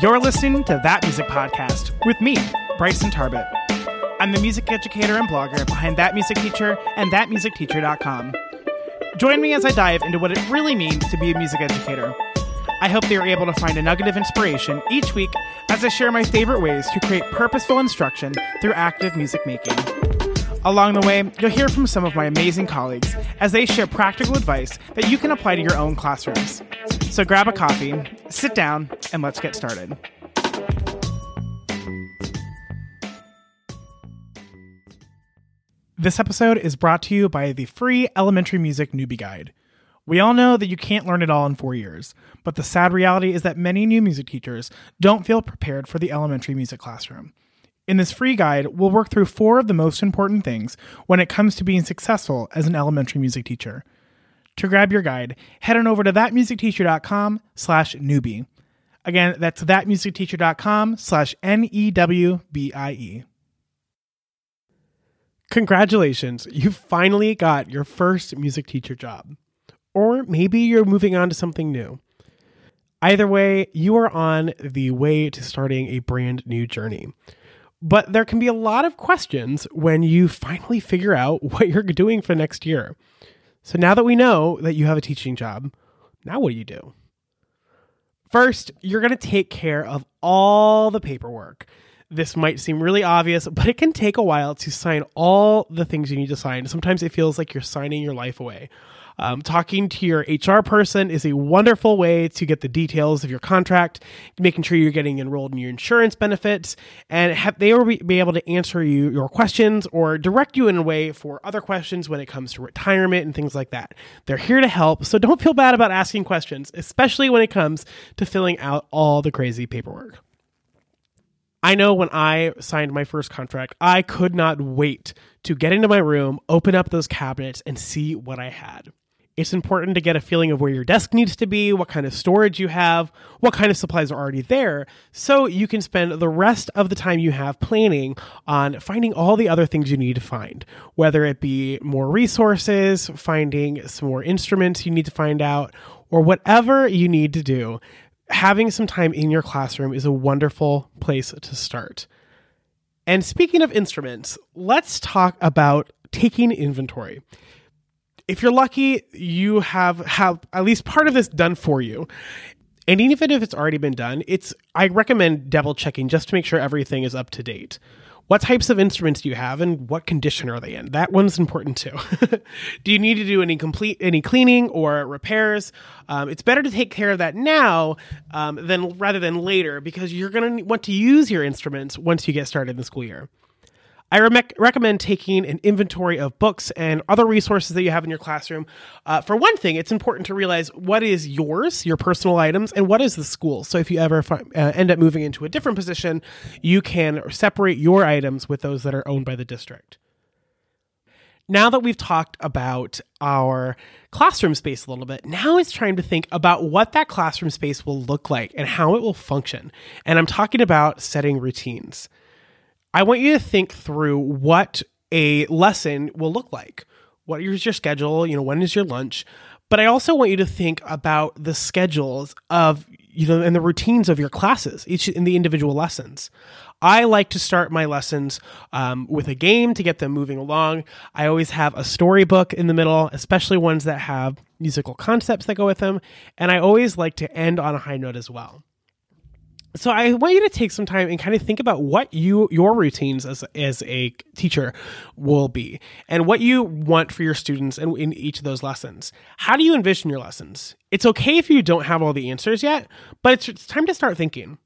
You're listening to That Music Podcast with me, Bryson Tarbett. I'm the music educator and blogger behind That Music Teacher and ThatMusicTeacher.com. Join me as I dive into what it really means to be a music educator. I hope that you're able to find a nugget of inspiration each week as I share my favorite ways to create purposeful instruction through active music making. Along the way, you'll hear from some of my amazing colleagues as they share practical advice that you can apply to your own classrooms. So grab a coffee, sit down, and let's get started. This episode is brought to you by the free Elementary Music Newbie Guide. We all know that you can't learn it all in four years, but the sad reality is that many new music teachers don't feel prepared for the elementary music classroom. In this free guide, we'll work through four of the most important things when it comes to being successful as an elementary music teacher. To grab your guide, head on over to thatmusicteacher.com slash newbie. Again, that's thatmusicteacher.com slash N-E-W-B-I-E. Congratulations, you finally got your first music teacher job. Or maybe you're moving on to something new. Either way, you are on the way to starting a brand new journey. But there can be a lot of questions when you finally figure out what you're doing for next year. So now that we know that you have a teaching job, now what do you do? First, you're going to take care of all the paperwork. This might seem really obvious, but it can take a while to sign all the things you need to sign. Sometimes it feels like you're signing your life away. Um, talking to your HR person is a wonderful way to get the details of your contract, making sure you're getting enrolled in your insurance benefits, and have, they will be able to answer you your questions or direct you in a way for other questions when it comes to retirement and things like that. They're here to help, so don't feel bad about asking questions, especially when it comes to filling out all the crazy paperwork. I know when I signed my first contract, I could not wait to get into my room, open up those cabinets, and see what I had. It's important to get a feeling of where your desk needs to be, what kind of storage you have, what kind of supplies are already there, so you can spend the rest of the time you have planning on finding all the other things you need to find, whether it be more resources, finding some more instruments you need to find out, or whatever you need to do. Having some time in your classroom is a wonderful place to start. And speaking of instruments, let's talk about taking inventory if you're lucky, you have have at least part of this done for you. And even if it's already been done, it's I recommend double checking just to make sure everything is up to date. What types of instruments do you have and what condition are they in? That one's important too. do you need to do any complete any cleaning or repairs? Um, it's better to take care of that now um, than rather than later because you're going to want to use your instruments once you get started in the school year. I re- recommend taking an inventory of books and other resources that you have in your classroom. Uh, for one thing, it's important to realize what is yours, your personal items, and what is the school. So if you ever uh, end up moving into a different position, you can separate your items with those that are owned by the district. Now that we've talked about our classroom space a little bit, now it's trying to think about what that classroom space will look like and how it will function. And I'm talking about setting routines. I want you to think through what a lesson will look like. What is your schedule? You know, when is your lunch? But I also want you to think about the schedules of, you know, and the routines of your classes, each in the individual lessons. I like to start my lessons um, with a game to get them moving along. I always have a storybook in the middle, especially ones that have musical concepts that go with them. And I always like to end on a high note as well so I want you to take some time and kind of think about what you your routines as as a teacher will be and what you want for your students in, in each of those lessons. How do you envision your lessons? It's okay if you don't have all the answers yet, but it's, it's time to start thinking.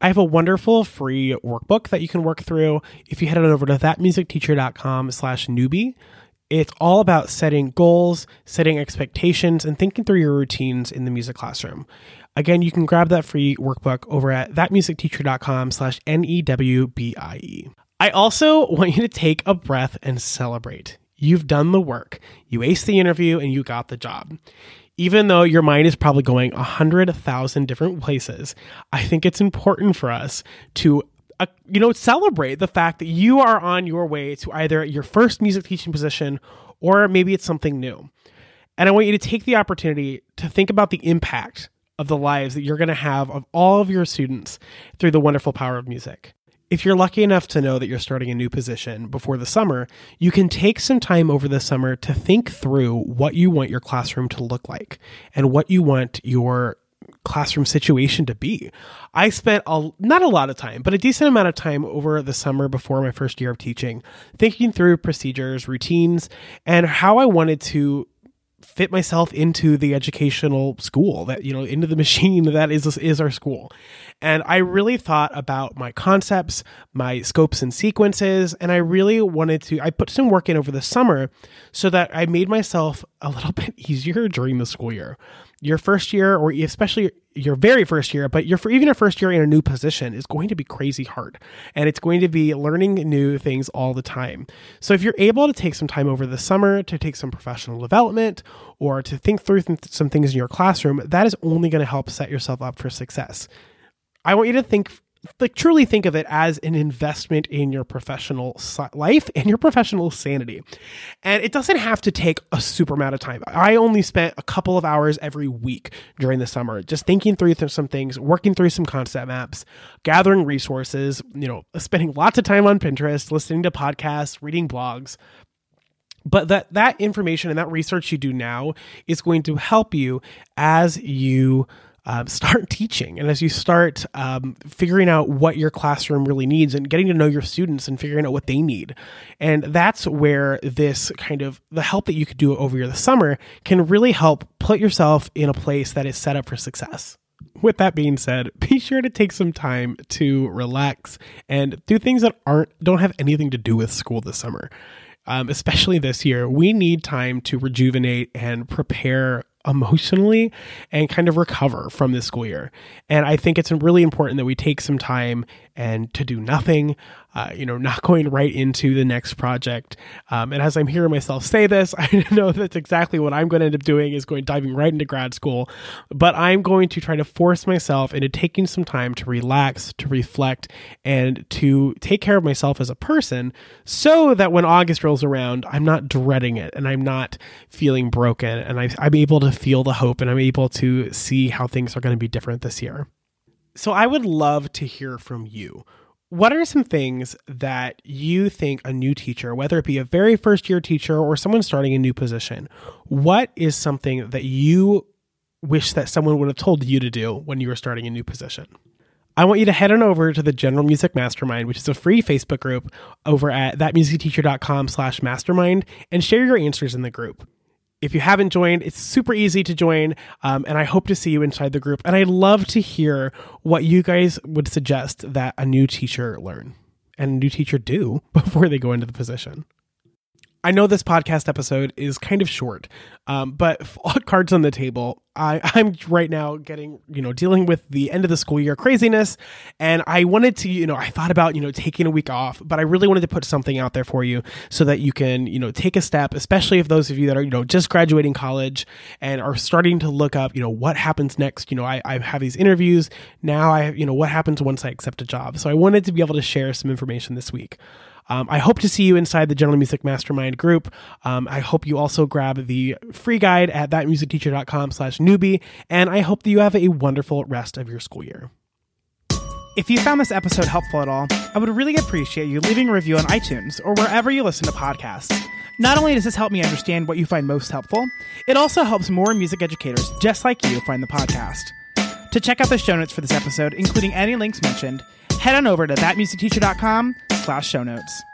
I have a wonderful free workbook that you can work through if you head on over to thatmusicteacher.com slash newbie. It's all about setting goals, setting expectations, and thinking through your routines in the music classroom. Again, you can grab that free workbook over at thatmusicteacher.com slash N-E-W-B-I-E. I also want you to take a breath and celebrate. You've done the work. You aced the interview and you got the job. Even though your mind is probably going a hundred thousand different places, I think it's important for us to you know celebrate the fact that you are on your way to either your first music teaching position or maybe it's something new. And I want you to take the opportunity to think about the impact of the lives that you're going to have of all of your students through the wonderful power of music. If you're lucky enough to know that you're starting a new position before the summer, you can take some time over the summer to think through what you want your classroom to look like and what you want your classroom situation to be. I spent a, not a lot of time, but a decent amount of time over the summer before my first year of teaching, thinking through procedures, routines, and how I wanted to fit myself into the educational school that you know into the machine that is is our school and i really thought about my concepts my scopes and sequences and i really wanted to i put some work in over the summer so that i made myself a little bit easier during the school year your first year or especially your very first year but your even a first year in a new position is going to be crazy hard. And it's going to be learning new things all the time. So if you're able to take some time over the summer to take some professional development or to think through th- some things in your classroom that is only going to help set yourself up for success. I want you to think like truly think of it as an investment in your professional life and your professional sanity. And it doesn't have to take a super amount of time. I only spent a couple of hours every week during the summer just thinking through some things, working through some concept maps, gathering resources, you know, spending lots of time on Pinterest, listening to podcasts, reading blogs, but that that information and that research you do now is going to help you as you um, start teaching. And as you start um, figuring out what your classroom really needs and getting to know your students and figuring out what they need. And that's where this kind of the help that you could do over the summer can really help put yourself in a place that is set up for success. With that being said, be sure to take some time to relax and do things that aren't don't have anything to do with school this summer. Um, especially this year, we need time to rejuvenate and prepare emotionally and kind of recover from this school year. And I think it's really important that we take some time and to do nothing, uh, you know, not going right into the next project. Um, and as I'm hearing myself say this, I know that's exactly what I'm going to end up doing is going diving right into grad school. But I'm going to try to force myself into taking some time to relax, to reflect, and to take care of myself as a person so that when August rolls around, I'm not dreading it and I'm not feeling broken and I, I'm able to feel the hope and I'm able to see how things are going to be different this year. So I would love to hear from you. What are some things that you think a new teacher, whether it be a very first year teacher or someone starting a new position, what is something that you wish that someone would have told you to do when you were starting a new position? I want you to head on over to the General Music Mastermind, which is a free Facebook group over at thatmusicteacher.com slash mastermind and share your answers in the group if you haven't joined, it's super easy to join. Um, and I hope to see you inside the group. And I'd love to hear what you guys would suggest that a new teacher learn and a new teacher do before they go into the position. I know this podcast episode is kind of short, um, but cards on the table. I, I'm right now getting, you know, dealing with the end of the school year craziness. And I wanted to, you know, I thought about, you know, taking a week off, but I really wanted to put something out there for you so that you can, you know, take a step, especially if those of you that are, you know, just graduating college and are starting to look up, you know, what happens next. You know, I, I have these interviews. Now I, you know, what happens once I accept a job. So I wanted to be able to share some information this week. Um, I hope to see you inside the General Music Mastermind group. Um, I hope you also grab the free guide at thatmusicteacher.com slash newbie, and I hope that you have a wonderful rest of your school year. If you found this episode helpful at all, I would really appreciate you leaving a review on iTunes or wherever you listen to podcasts. Not only does this help me understand what you find most helpful, it also helps more music educators just like you find the podcast. To check out the show notes for this episode, including any links mentioned, head on over to thatmusicteacher.com slash show notes.